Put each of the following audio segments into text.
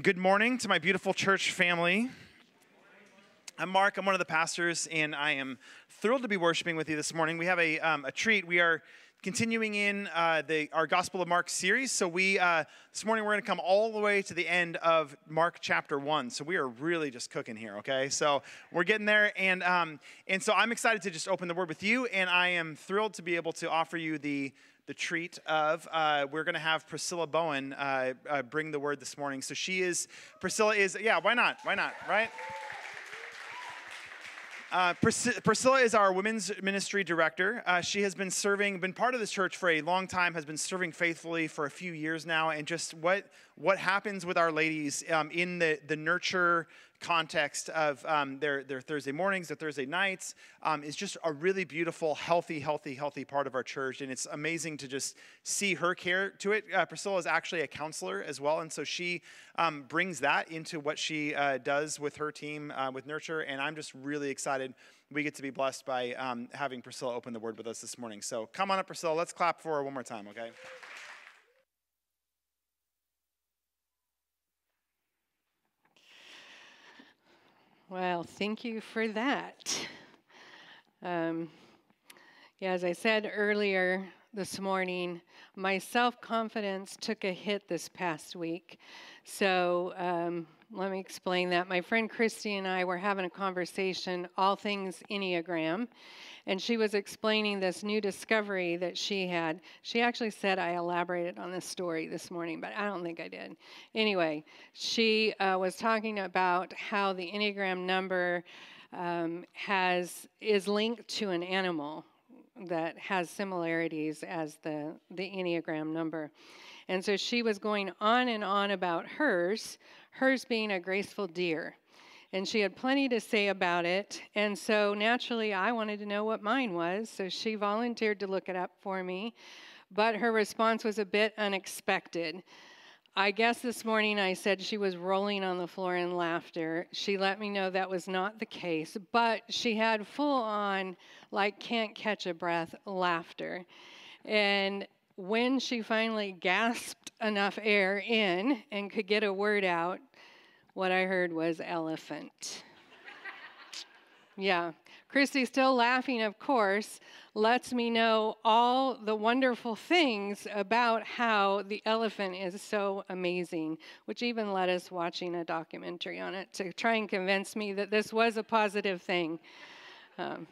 Good morning to my beautiful church family. I'm Mark. I'm one of the pastors, and I am thrilled to be worshiping with you this morning. We have a, um, a treat. We are continuing in uh, the, our Gospel of Mark series. So we uh, this morning we're going to come all the way to the end of Mark chapter one. So we are really just cooking here. Okay, so we're getting there, and um, and so I'm excited to just open the Word with you, and I am thrilled to be able to offer you the the treat of uh, we're going to have Priscilla Bowen uh, uh, bring the word this morning. So she is Priscilla is yeah why not why not right. Uh, Priscilla is our women's ministry director. Uh, she has been serving, been part of this church for a long time, has been serving faithfully for a few years now. And just what what happens with our ladies um, in the the nurture context of um, their, their Thursday mornings, their Thursday nights, um, is just a really beautiful, healthy, healthy, healthy part of our church. And it's amazing to just see her care to it. Uh, Priscilla is actually a counselor as well. And so she um, brings that into what she uh, does with her team uh, with Nurture. And I'm just really excited we get to be blessed by um, having Priscilla open the word with us this morning. So come on up, Priscilla. Let's clap for her one more time, okay? Well, thank you for that. Um, yeah, as I said earlier this morning, my self confidence took a hit this past week. So um, let me explain that. My friend Christy and I were having a conversation, all things Enneagram, and she was explaining this new discovery that she had. She actually said I elaborated on this story this morning, but I don't think I did. Anyway, she uh, was talking about how the Enneagram number um, has is linked to an animal that has similarities as the the Enneagram number. And so she was going on and on about hers, hers being a graceful deer and she had plenty to say about it. And so naturally, I wanted to know what mine was. So she volunteered to look it up for me. But her response was a bit unexpected. I guess this morning I said she was rolling on the floor in laughter. She let me know that was not the case, but she had full on, like, can't catch a breath laughter. And when she finally gasped enough air in and could get a word out, what I heard was elephant. yeah. Christy, still laughing, of course, lets me know all the wonderful things about how the elephant is so amazing, which even led us watching a documentary on it to try and convince me that this was a positive thing. Um,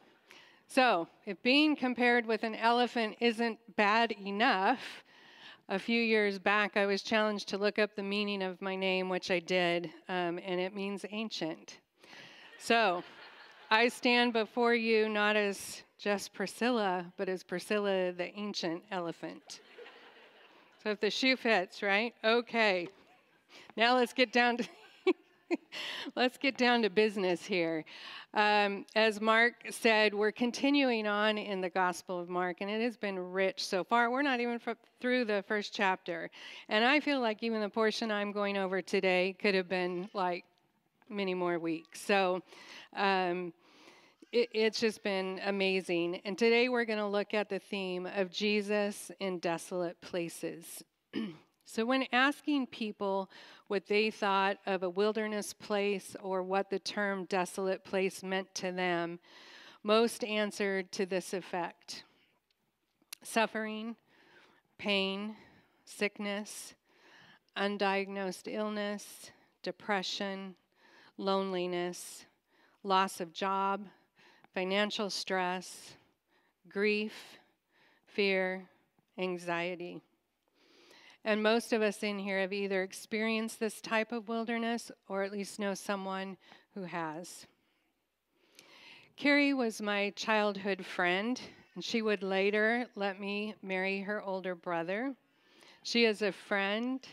so, if being compared with an elephant isn't bad enough, a few years back, I was challenged to look up the meaning of my name, which I did, um, and it means ancient. So I stand before you not as just Priscilla, but as Priscilla the ancient elephant. So if the shoe fits, right? Okay. Now let's get down to let's get down to business here. Um, as Mark said, we're continuing on in the Gospel of Mark, and it has been rich so far. We're not even through the first chapter. And I feel like even the portion I'm going over today could have been like many more weeks. So um, it, it's just been amazing. And today we're going to look at the theme of Jesus in desolate places. So, when asking people what they thought of a wilderness place or what the term desolate place meant to them, most answered to this effect suffering, pain, sickness, undiagnosed illness, depression, loneliness, loss of job, financial stress, grief, fear, anxiety. And most of us in here have either experienced this type of wilderness or at least know someone who has. Carrie was my childhood friend, and she would later let me marry her older brother. She is a friend,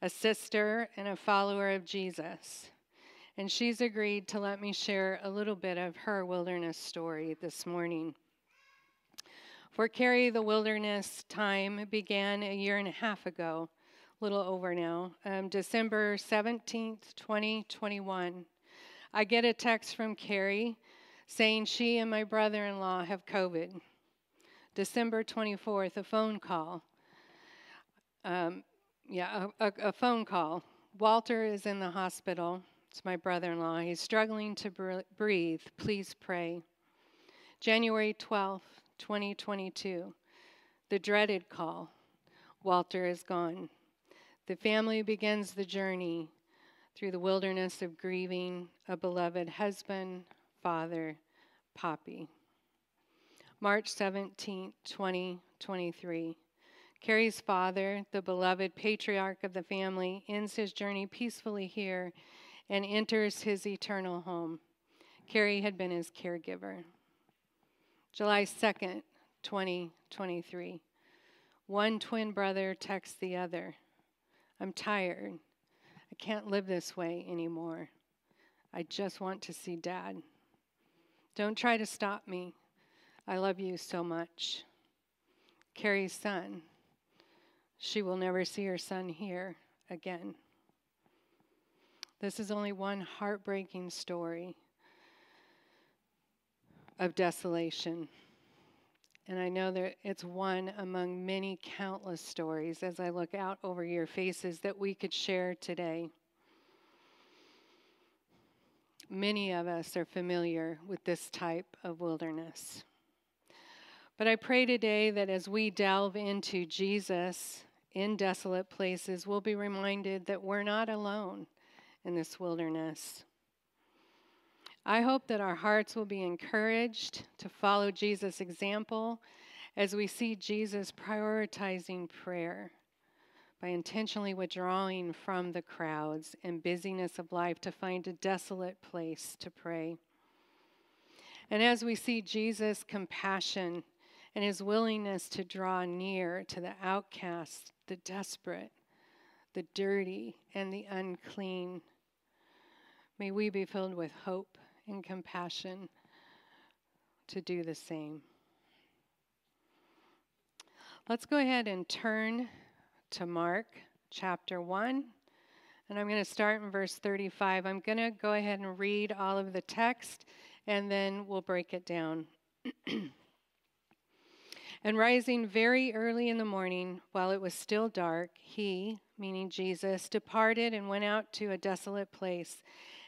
a sister, and a follower of Jesus. And she's agreed to let me share a little bit of her wilderness story this morning. For Carrie, the wilderness time began a year and a half ago, a little over now, um, December 17th, 2021. I get a text from Carrie saying she and my brother in law have COVID. December 24th, a phone call. Um, yeah, a, a, a phone call Walter is in the hospital. It's my brother in law. He's struggling to br- breathe. Please pray. January 12th, 2022. The dreaded call. Walter is gone. The family begins the journey through the wilderness of grieving a beloved husband, father, Poppy. March 17, 2023. Carrie's father, the beloved patriarch of the family, ends his journey peacefully here and enters his eternal home. Carrie had been his caregiver. July 2nd, 2023. One twin brother texts the other I'm tired. I can't live this way anymore. I just want to see dad. Don't try to stop me. I love you so much. Carrie's son. She will never see her son here again. This is only one heartbreaking story of desolation. And I know that it's one among many countless stories as I look out over your faces that we could share today. Many of us are familiar with this type of wilderness. But I pray today that as we delve into Jesus in desolate places, we'll be reminded that we're not alone in this wilderness. I hope that our hearts will be encouraged to follow Jesus' example as we see Jesus prioritizing prayer by intentionally withdrawing from the crowds and busyness of life to find a desolate place to pray. And as we see Jesus' compassion and his willingness to draw near to the outcast, the desperate, the dirty, and the unclean, may we be filled with hope and compassion to do the same. Let's go ahead and turn to Mark chapter 1. And I'm going to start in verse 35. I'm going to go ahead and read all of the text and then we'll break it down. and rising very early in the morning, while it was still dark, he, meaning Jesus, departed and went out to a desolate place.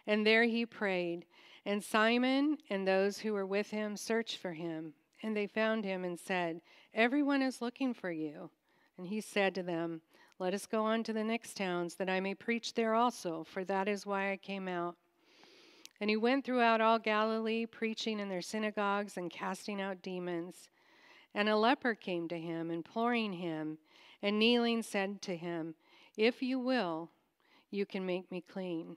And there he prayed. And Simon and those who were with him searched for him. And they found him and said, Everyone is looking for you. And he said to them, Let us go on to the next towns, that I may preach there also, for that is why I came out. And he went throughout all Galilee, preaching in their synagogues and casting out demons. And a leper came to him, imploring him, and kneeling said to him, If you will, you can make me clean.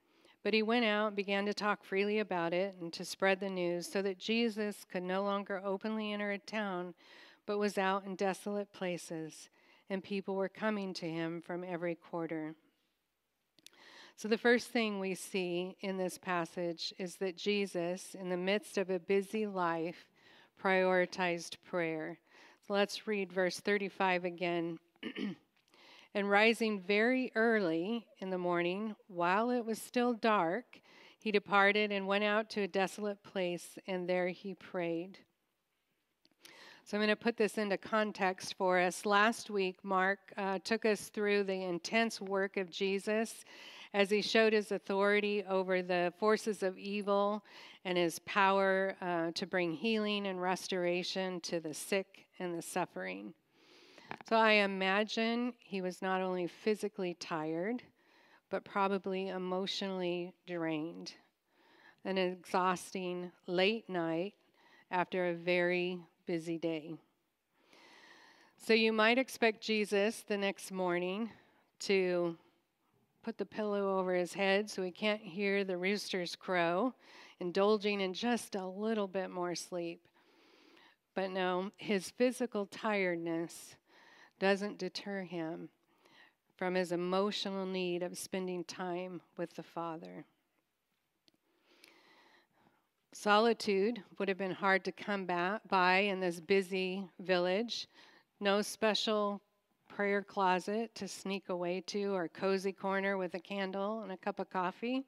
But he went out began to talk freely about it and to spread the news, so that Jesus could no longer openly enter a town, but was out in desolate places, and people were coming to him from every quarter. So, the first thing we see in this passage is that Jesus, in the midst of a busy life, prioritized prayer. So, let's read verse 35 again. And rising very early in the morning, while it was still dark, he departed and went out to a desolate place, and there he prayed. So I'm going to put this into context for us. Last week, Mark uh, took us through the intense work of Jesus as he showed his authority over the forces of evil and his power uh, to bring healing and restoration to the sick and the suffering. So I imagine he was not only physically tired, but probably emotionally drained. An exhausting late night after a very busy day. So you might expect Jesus the next morning to put the pillow over his head so he can't hear the roosters crow, indulging in just a little bit more sleep. But no, his physical tiredness doesn't deter him from his emotional need of spending time with the Father. Solitude would have been hard to come by in this busy village. No special prayer closet to sneak away to or cozy corner with a candle and a cup of coffee.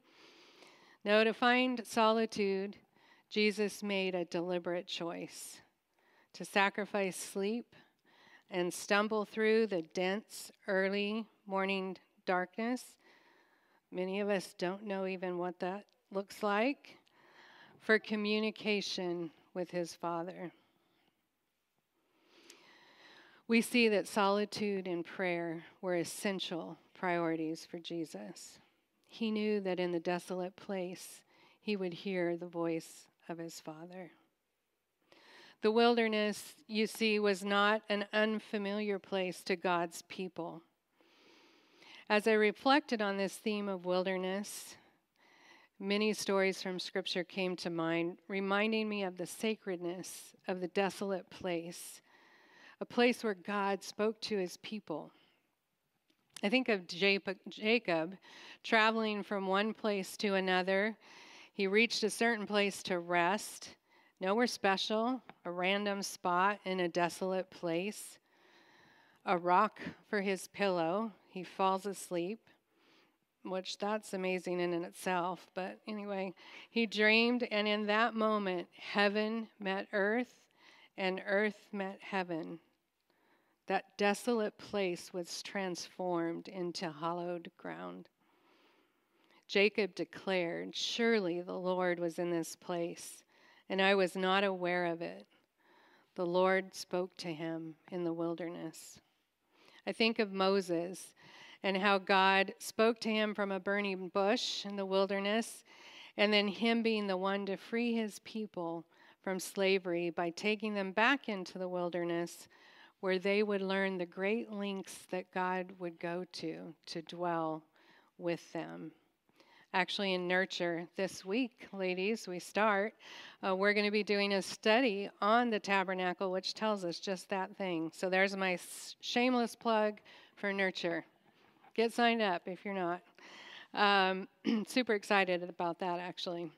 No, to find solitude, Jesus made a deliberate choice to sacrifice sleep and stumble through the dense early morning darkness. Many of us don't know even what that looks like for communication with his Father. We see that solitude and prayer were essential priorities for Jesus. He knew that in the desolate place, he would hear the voice of his Father. The wilderness, you see, was not an unfamiliar place to God's people. As I reflected on this theme of wilderness, Many stories from Scripture came to mind, reminding me of the sacredness of the desolate place, a place where God spoke to his people. I think of Jacob traveling from one place to another. He reached a certain place to rest, nowhere special, a random spot in a desolate place, a rock for his pillow. He falls asleep which that's amazing in and itself. But anyway, he dreamed, and in that moment, heaven met earth, and earth met heaven. That desolate place was transformed into hallowed ground. Jacob declared, Surely the Lord was in this place, and I was not aware of it. The Lord spoke to him in the wilderness. I think of Moses and how God spoke to him from a burning bush in the wilderness, and then him being the one to free his people from slavery by taking them back into the wilderness where they would learn the great lengths that God would go to to dwell with them. Actually, in Nurture this week, ladies, we start. Uh, we're going to be doing a study on the tabernacle, which tells us just that thing. So there's my shameless plug for Nurture. Get signed up if you're not. Um, super excited about that, actually.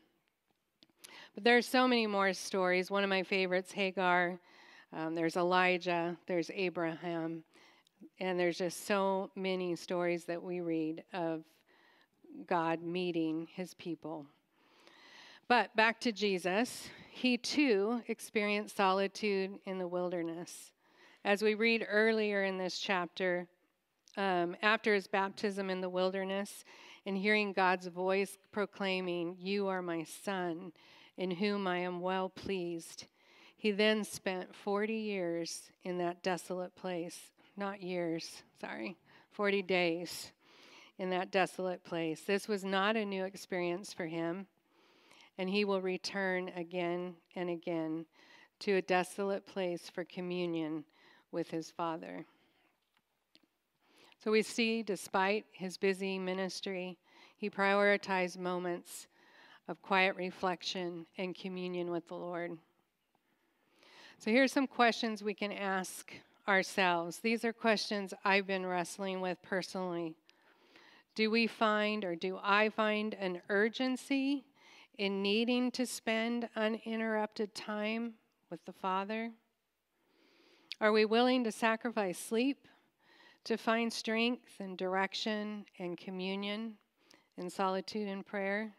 But there's so many more stories. One of my favorites, Hagar. Um, there's Elijah. There's Abraham. And there's just so many stories that we read of God meeting his people. But back to Jesus, he too experienced solitude in the wilderness. As we read earlier in this chapter, um, after his baptism in the wilderness and hearing God's voice proclaiming, You are my son, in whom I am well pleased. He then spent 40 years in that desolate place. Not years, sorry, 40 days in that desolate place. This was not a new experience for him, and he will return again and again to a desolate place for communion with his Father. So we see, despite his busy ministry, he prioritized moments of quiet reflection and communion with the Lord. So here's some questions we can ask ourselves. These are questions I've been wrestling with personally. Do we find, or do I find, an urgency in needing to spend uninterrupted time with the Father? Are we willing to sacrifice sleep to find strength and direction and communion in solitude and prayer?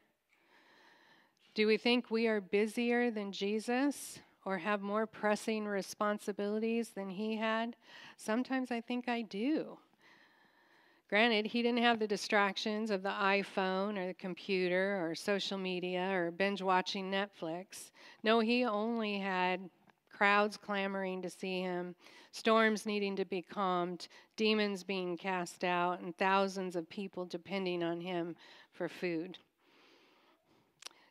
Do we think we are busier than Jesus or have more pressing responsibilities than he had? Sometimes I think I do. Granted, he didn't have the distractions of the iPhone or the computer or social media or binge watching Netflix. No, he only had crowds clamoring to see him, storms needing to be calmed, demons being cast out, and thousands of people depending on him for food.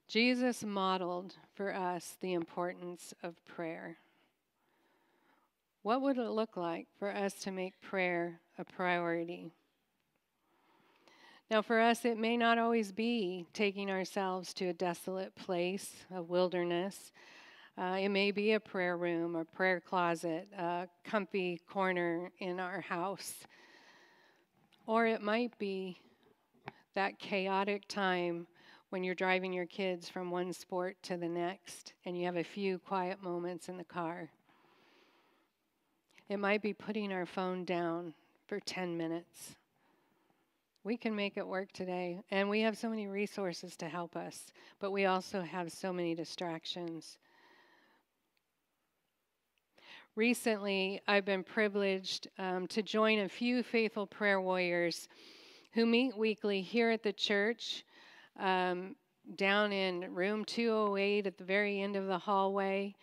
Jesus modeled for us the importance of prayer. What would it look like for us to make prayer a priority? Now, for us, it may not always be taking ourselves to a desolate place, a wilderness, uh, it may be a prayer room, a prayer closet, a comfy corner in our house. Or it might be that chaotic time when you're driving your kids from one sport to the next and you have a few quiet moments in the car. It might be putting our phone down for 10 minutes. We can make it work today, and we have so many resources to help us, but we also have so many distractions. Recently, I've been privileged um, to join a few faithful prayer warriors who meet weekly here at the church, um, down in room 208 at the very end of the hallway.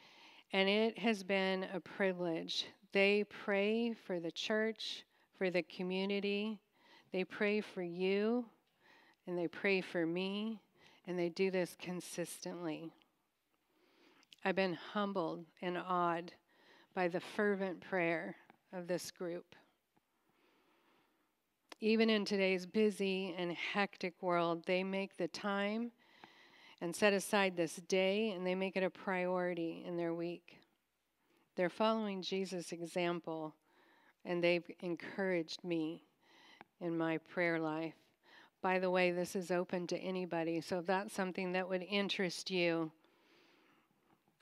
And it has been a privilege. They pray for the church, for the community, they pray for you, and they pray for me, and they do this consistently. I've been humbled and awed by the fervent prayer of this group. Even in today's busy and hectic world, they make the time and set aside this day and they make it a priority in their week. They're following Jesus' example and they've encouraged me in my prayer life. By the way, this is open to anybody, so if that's something that would interest you,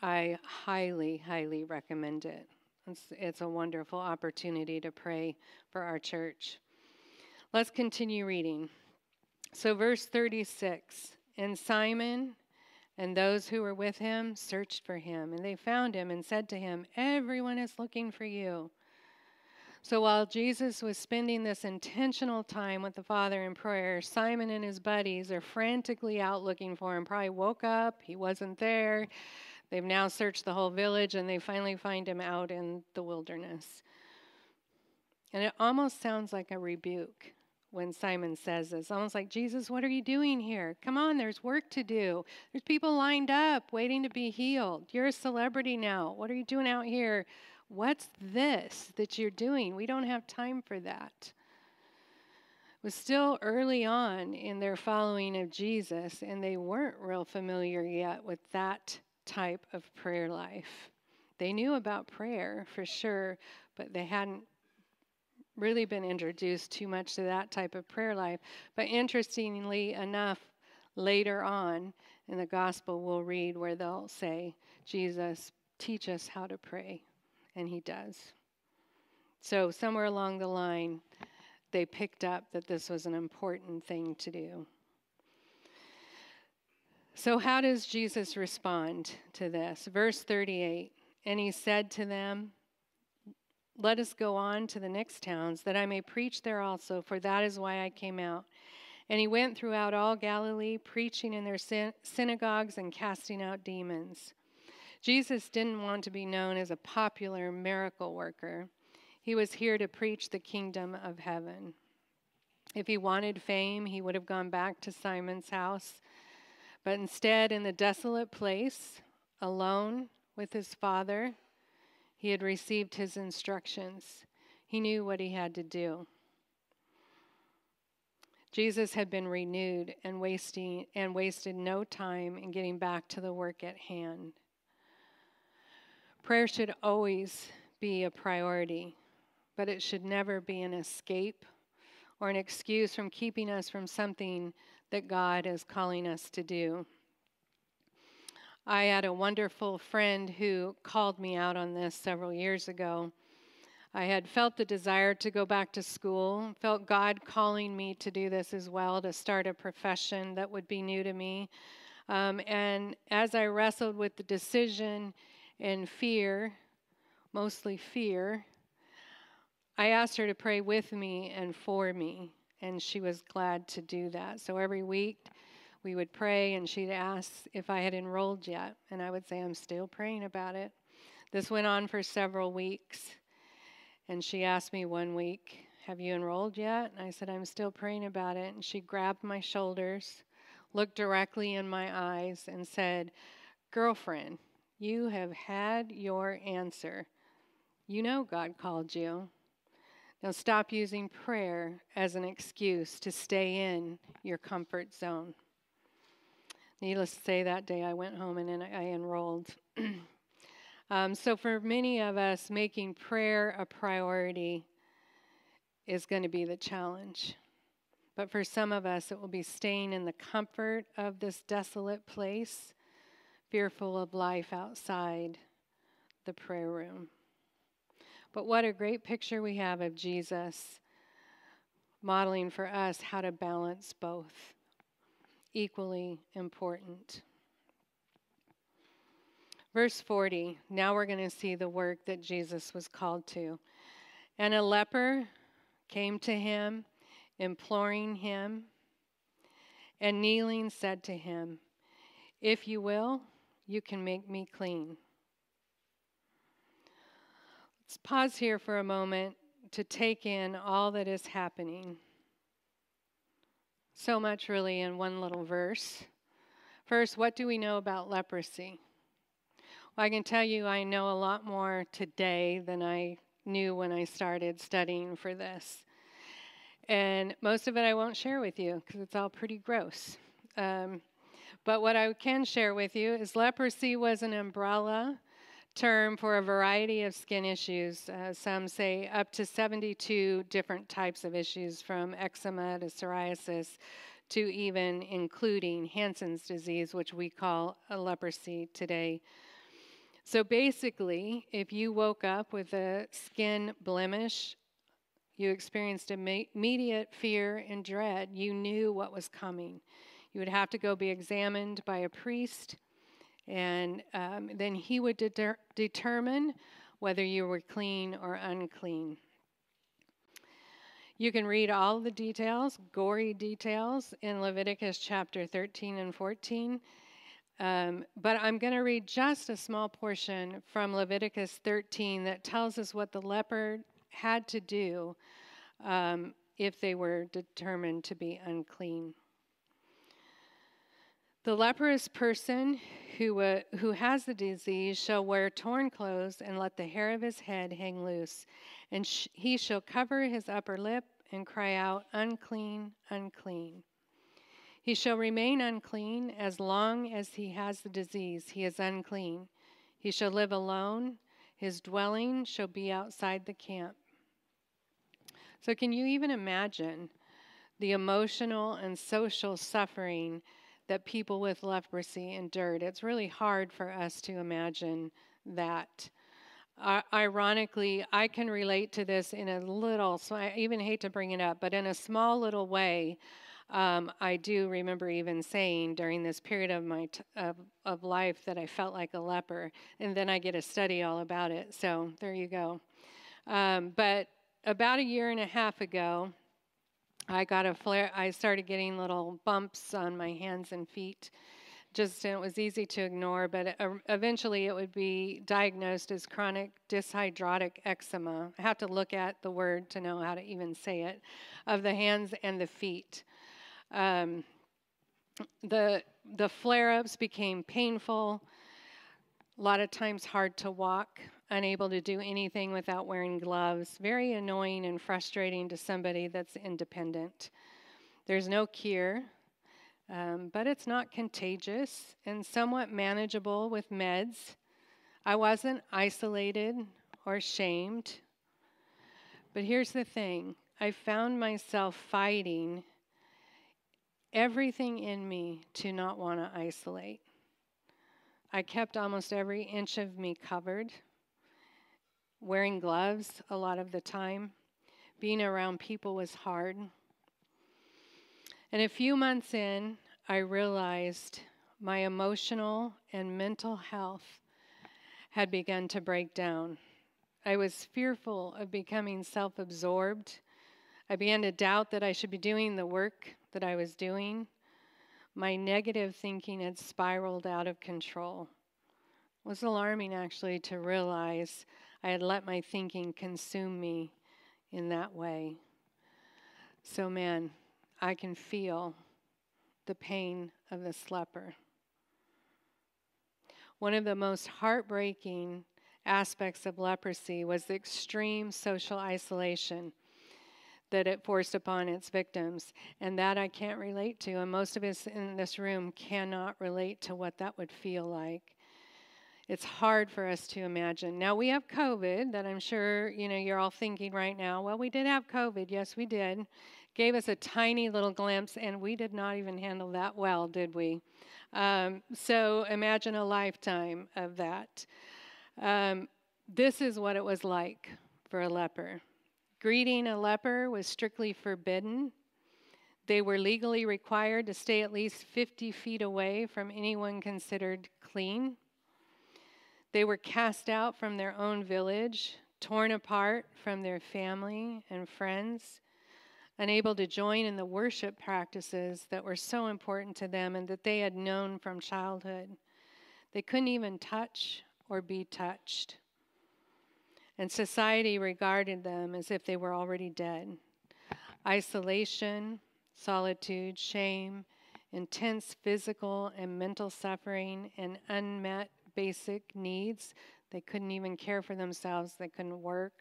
I highly, highly recommend it. It's, it's, a wonderful opportunity to pray for our church. Let's continue reading. So, verse 36 And Simon and those who were with him searched for him, and they found him and said to him, Everyone is looking for you. So while Jesus was spending this intentional time with the Father in prayer, Simon and his buddies are frantically out looking for him. Probably woke up, he wasn't there. They've now searched the whole village and they finally find him out in the wilderness. And it almost sounds like a rebuke when Simon says this. Almost like, Jesus, what are you doing here? Come on, there's work to do. There's people lined up waiting to be healed. You're a celebrity now. What are you doing out here? What's this that you're doing? We don't have time for that. It was still early on in their following of Jesus, and they weren't real familiar yet with that type of prayer life. They knew about prayer for sure, but they hadn't really been introduced too much to that type of prayer life. But interestingly enough, later on in the gospel, we'll read where they'll say, Jesus, teach us how to pray. And he does. So, somewhere along the line, they picked up that this was an important thing to do. So, how does Jesus respond to this? Verse 38 And he said to them, Let us go on to the next towns, that I may preach there also, for that is why I came out. And he went throughout all Galilee, preaching in their synagogues and casting out demons. Jesus didn't want to be known as a popular miracle worker. He was here to preach the kingdom of heaven. If he wanted fame, he would have gone back to Simon's house but instead, in the desolate place, alone with his father, he had received his instructions. He knew what he had to do. Jesus had been renewed and wasting and wasted no time in getting back to the work at hand. Prayer should always be a priority, but it should never be an escape or an excuse from keeping us from something that God is calling us to do. I had a wonderful friend who called me out on this several years ago. I had felt the desire to go back to school, felt God calling me to do this as well, to start a profession that would be new to me. Um, and as I wrestled with the decision and fear, mostly fear, I asked her to pray with me and for me and she was glad to do that. So every week we would pray, and she'd ask if I had enrolled yet, and I would say, I'm still praying about it. This went on for several weeks, and she asked me one week, Have you enrolled yet? And I said, I'm still praying about it. And she grabbed my shoulders, looked directly in my eyes, and said, Girlfriend, you have had your answer. You know God called you. Now stop using prayer as an excuse to stay in your comfort zone. Needless to say, that day I went home and I enrolled. um, so, for many of us, making prayer a priority is going to be the challenge. But for some of us, it will be staying in the comfort of this desolate place, fearful of life outside the prayer room. But what a great picture we have of Jesus modeling for us how to balance both, equally important. Verse 40, now we're going to see the work that Jesus was called to. And a leper came to him, imploring him, and kneeling said to him, If you will, you can make me clean. Let's pause here for a moment to take in all that is happening. So much, really, in one little verse. First, what do we know about leprosy? Well, I can tell you I know a lot more today than I knew when I started studying for this. And most of it I won't share with you because it's all pretty gross. Um, but what I can share with you is leprosy was an umbrella term for a variety of skin issues. Uh, some say up to 72 different types of issues, from eczema to psoriasis to even including Hansen's disease, which we call a leprosy today. So basically, if you woke up with a skin blemish, you experienced immediate fear and dread. You knew what was coming. You would have to go be examined by a priest, and um, then he would de- determine whether you were clean or unclean. You can read all the details, gory details, in Leviticus chapter 13 and 14. Um, but I'm going to read just a small portion from Leviticus 13 that tells us what the leper had to do um, if they were determined to be unclean. The leprous person who, uh, who has the disease shall wear torn clothes and let the hair of his head hang loose, and sh- he shall cover his upper lip and cry out, Unclean, unclean. He shall remain unclean as long as he has the disease. He is unclean. He shall live alone. His dwelling shall be outside the camp. So, can you even imagine the emotional and social suffering that people with leprosy endured? It's really hard for us to imagine that. Uh, ironically, I can relate to this in a little, so I even hate to bring it up, but in a small little way. Um, I do remember even saying during this period of my t- of, of life that I felt like a leper, and then I get a study all about it. So there you go. Um, but about a year and a half ago, I got a flare. I started getting little bumps on my hands and feet. Just and it was easy to ignore, but uh, eventually it would be diagnosed as chronic dyshidrotic eczema. I have to look at the word to know how to even say it, of the hands and the feet. Um, the the flare-ups became painful. A lot of times hard to walk, unable to do anything without wearing gloves. Very annoying and frustrating to somebody that's independent. There's no cure, um, but it's not contagious and somewhat manageable with meds. I wasn't isolated or shamed. But here's the thing I found myself fighting everything in me to not want to isolate. I kept almost every inch of me covered, wearing gloves a lot of the time. Being around people was hard. And a few months in, I realized my emotional and mental health had begun to break down. I was fearful of becoming self absorbed. I began to doubt that I should be doing the work that I was doing, my negative thinking had spiraled out of control. It was alarming actually to realize I had let my thinking consume me in that way. So, man, I can feel the pain of the leper. One of the most heartbreaking aspects of leprosy was the extreme social isolation that it forced upon its victims. And that I can't relate to. And most of us in this room cannot relate to what that would feel like. It's hard for us to imagine. Now we have COVID that I'm sure, you know, you're all thinking right now, well, we did have COVID. Yes, we did. gave us a tiny little glimpse, and we did not even handle that well, did we? Um, so imagine a lifetime of that. Um, this is what it was like for a leper. Greeting a leper was strictly forbidden. They were legally required to stay at least 50 feet away from anyone considered clean. They were cast out from their own village, torn apart from their family and friends, unable to join in the worship practices that were so important to them and that they had known from childhood. They couldn't even touch or be touched. And society regarded them as if they were already dead. Isolation, solitude, shame, intense physical and mental suffering, and unmet basic needs. They couldn't even care for themselves, they couldn't work,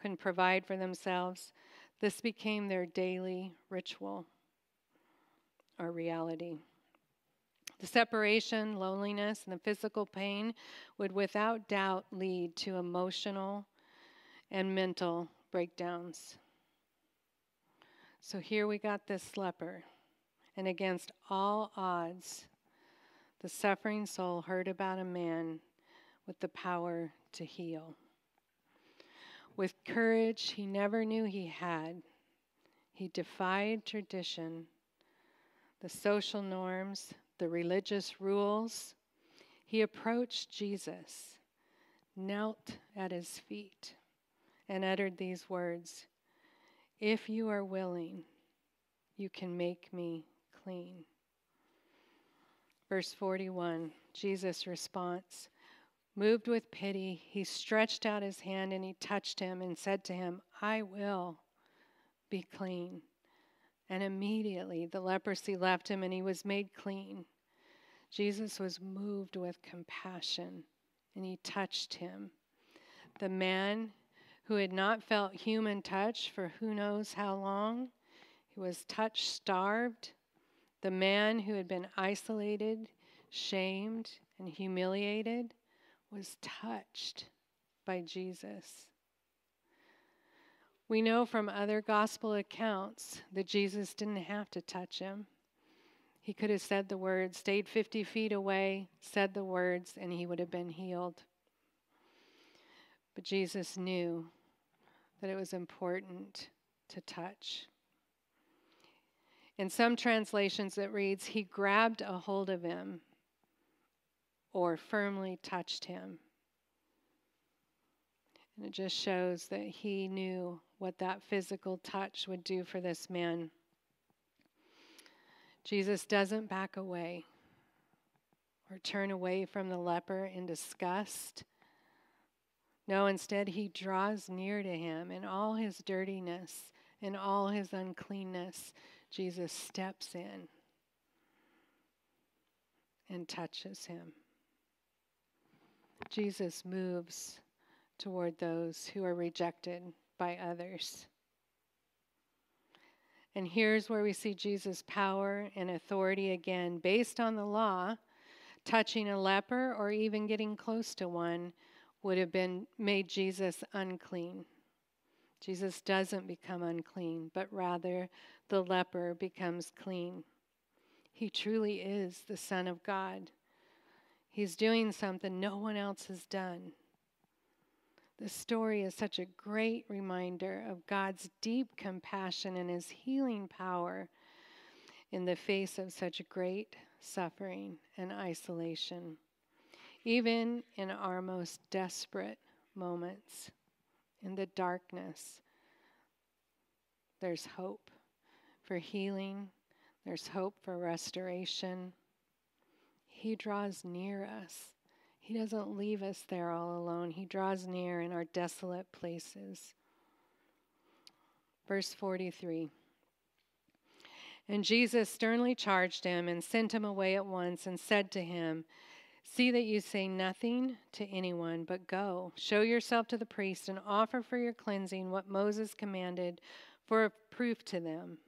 couldn't provide for themselves. This became their daily ritual or reality. The separation, loneliness, and the physical pain would without doubt lead to emotional and mental breakdowns. So here we got this leper, and against all odds, the suffering soul heard about a man with the power to heal. With courage he never knew he had, he defied tradition, the social norms, the religious rules. He approached Jesus, knelt at his feet, and uttered these words If you are willing, you can make me clean. Verse 41, Jesus' response. Moved with pity, he stretched out his hand and he touched him and said to him, I will be clean. And immediately the leprosy left him and he was made clean. Jesus was moved with compassion and he touched him. The man who had not felt human touch for who knows how long, he was touch starved, the man who had been isolated, shamed, and humiliated was touched by Jesus. We know from other gospel accounts that Jesus didn't have to touch him. He could have said the words, stayed 50 feet away, said the words, and he would have been healed. But Jesus knew that it was important to touch. In some translations, it reads, He grabbed a hold of him or firmly touched him. And it just shows that he knew what that physical touch would do for this man. Jesus doesn't back away or turn away from the leper in disgust. No, instead, he draws near to him in all his dirtiness, in all his uncleanness. Jesus steps in and touches him. Jesus moves toward those who are rejected by others. And here's where we see Jesus' power and authority again, based on the law. Touching a leper or even getting close to one would have been made Jesus unclean. Jesus doesn't become unclean, but rather the leper becomes clean. He truly is the Son of God. He's doing something no one else has done. This story is such a great reminder of God's deep compassion and his healing power in the face of such great suffering and isolation. Even in our most desperate moments, in the darkness, there's hope for healing, there's hope for restoration. He draws near us. He doesn't leave us there all alone. He draws near in our desolate places. Verse 43 And Jesus sternly charged him and sent him away at once and said to him, See that you say nothing to anyone, but go, show yourself to the priest, and offer for your cleansing what Moses commanded for a proof to them.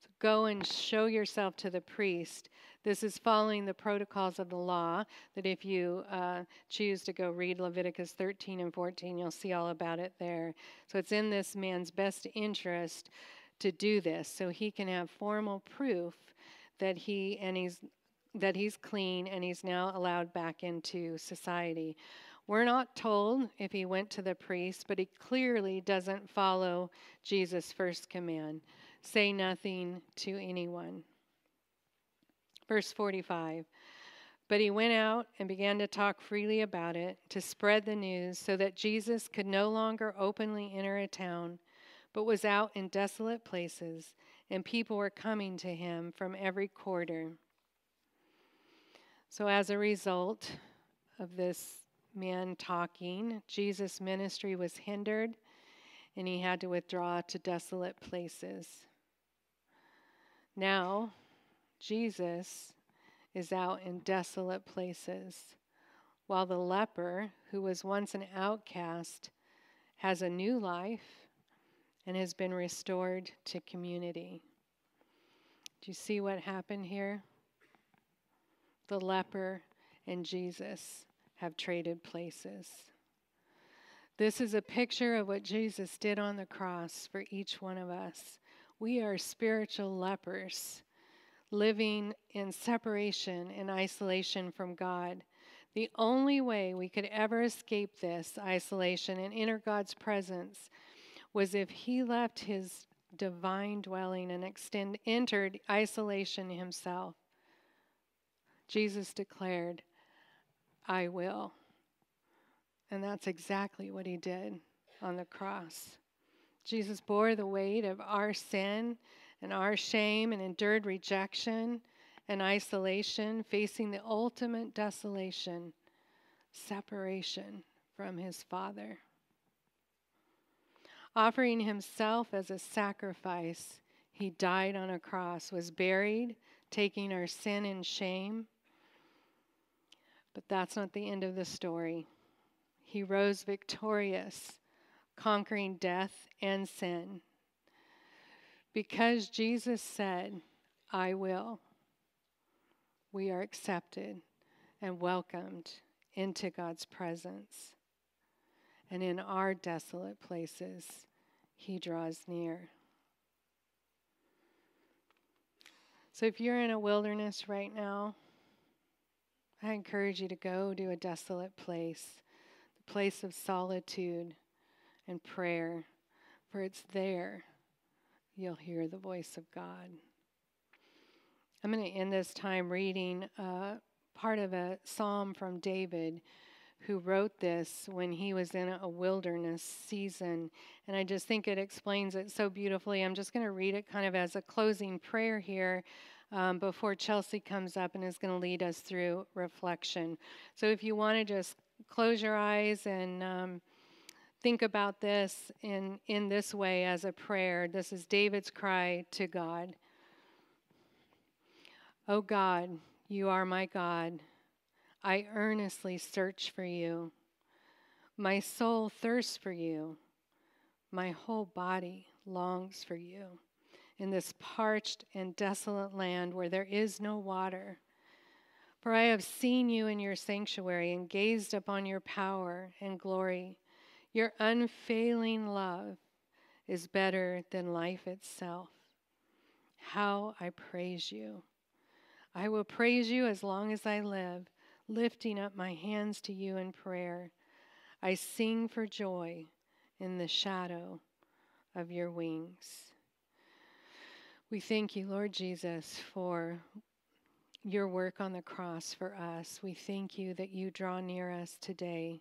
So go and show yourself to the priest. This is following the protocols of the law, that if you uh, choose to go read Leviticus 13 and 14, you'll see all about it there. So it's in this man's best interest to do this so he can have formal proof that he and he's that he's clean and he's now allowed back into society. We're not told if he went to the priest, but he clearly doesn't follow Jesus' first command say nothing to anyone. Verse 45 But he went out and began to talk freely about it, to spread the news, so that Jesus could no longer openly enter a town, but was out in desolate places, and people were coming to him from every quarter. So, as a result of this man talking, Jesus' ministry was hindered and he had to withdraw to desolate places. Now, Jesus is out in desolate places, while the leper, who was once an outcast, has a new life and has been restored to community. Do you see what happened here? The leper and Jesus have traded places. This is a picture of what Jesus did on the cross for each one of us. We are spiritual lepers living in separation and isolation from God. The only way we could ever escape this isolation and enter God's presence was if He left His divine dwelling and extend, entered isolation himself. Jesus declared, I will. And that's exactly what he did on the cross. Jesus bore the weight of our sin and our shame and endured rejection and isolation, facing the ultimate desolation, separation from his Father. Offering himself as a sacrifice, he died on a cross, was buried, taking our sin and shame but that's not the end of the story. He rose victorious, conquering death and sin. Because Jesus said, I will, we are accepted and welcomed into God's presence. And in our desolate places, He draws near. So if you're in a wilderness right now, I encourage you to go to a desolate place, the place of solitude and prayer, for it's there you'll hear the voice of God. I'm going to end this time reading uh, part of a psalm from David who wrote this when he was in a wilderness season. And I just think it explains it so beautifully. I'm just going to read it kind of as a closing prayer here um, before Chelsea comes up and is going to lead us through reflection. So if you want to just close your eyes and um, think about this in, in this way as a prayer, this is David's cry to God. Oh God, you are my God. I earnestly search for you. My soul thirsts for you. My whole body longs for you in this parched and desolate land where there is no water. For I have seen you in your sanctuary and gazed upon your power and glory. Your unfailing love is better than life itself. How I praise you. I will praise you as long as I live, lifting up my hands to you in prayer. I sing for joy in the shadow of your wings. We thank you, Lord Jesus, for your work on the cross for us. We thank you that you draw near us today,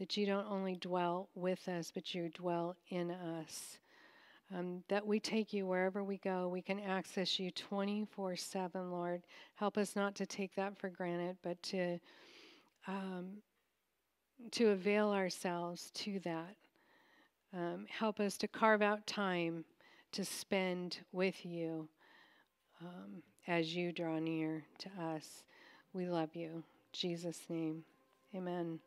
that you don't only dwell with us, but you dwell in us. Um, that we take you wherever we go. We can access you 24 7, Lord. Help us not to take that for granted, but to, um, to avail ourselves to that. Um, help us to carve out time to spend with you um, as you draw near to us. We love you. In Jesus' name, amen.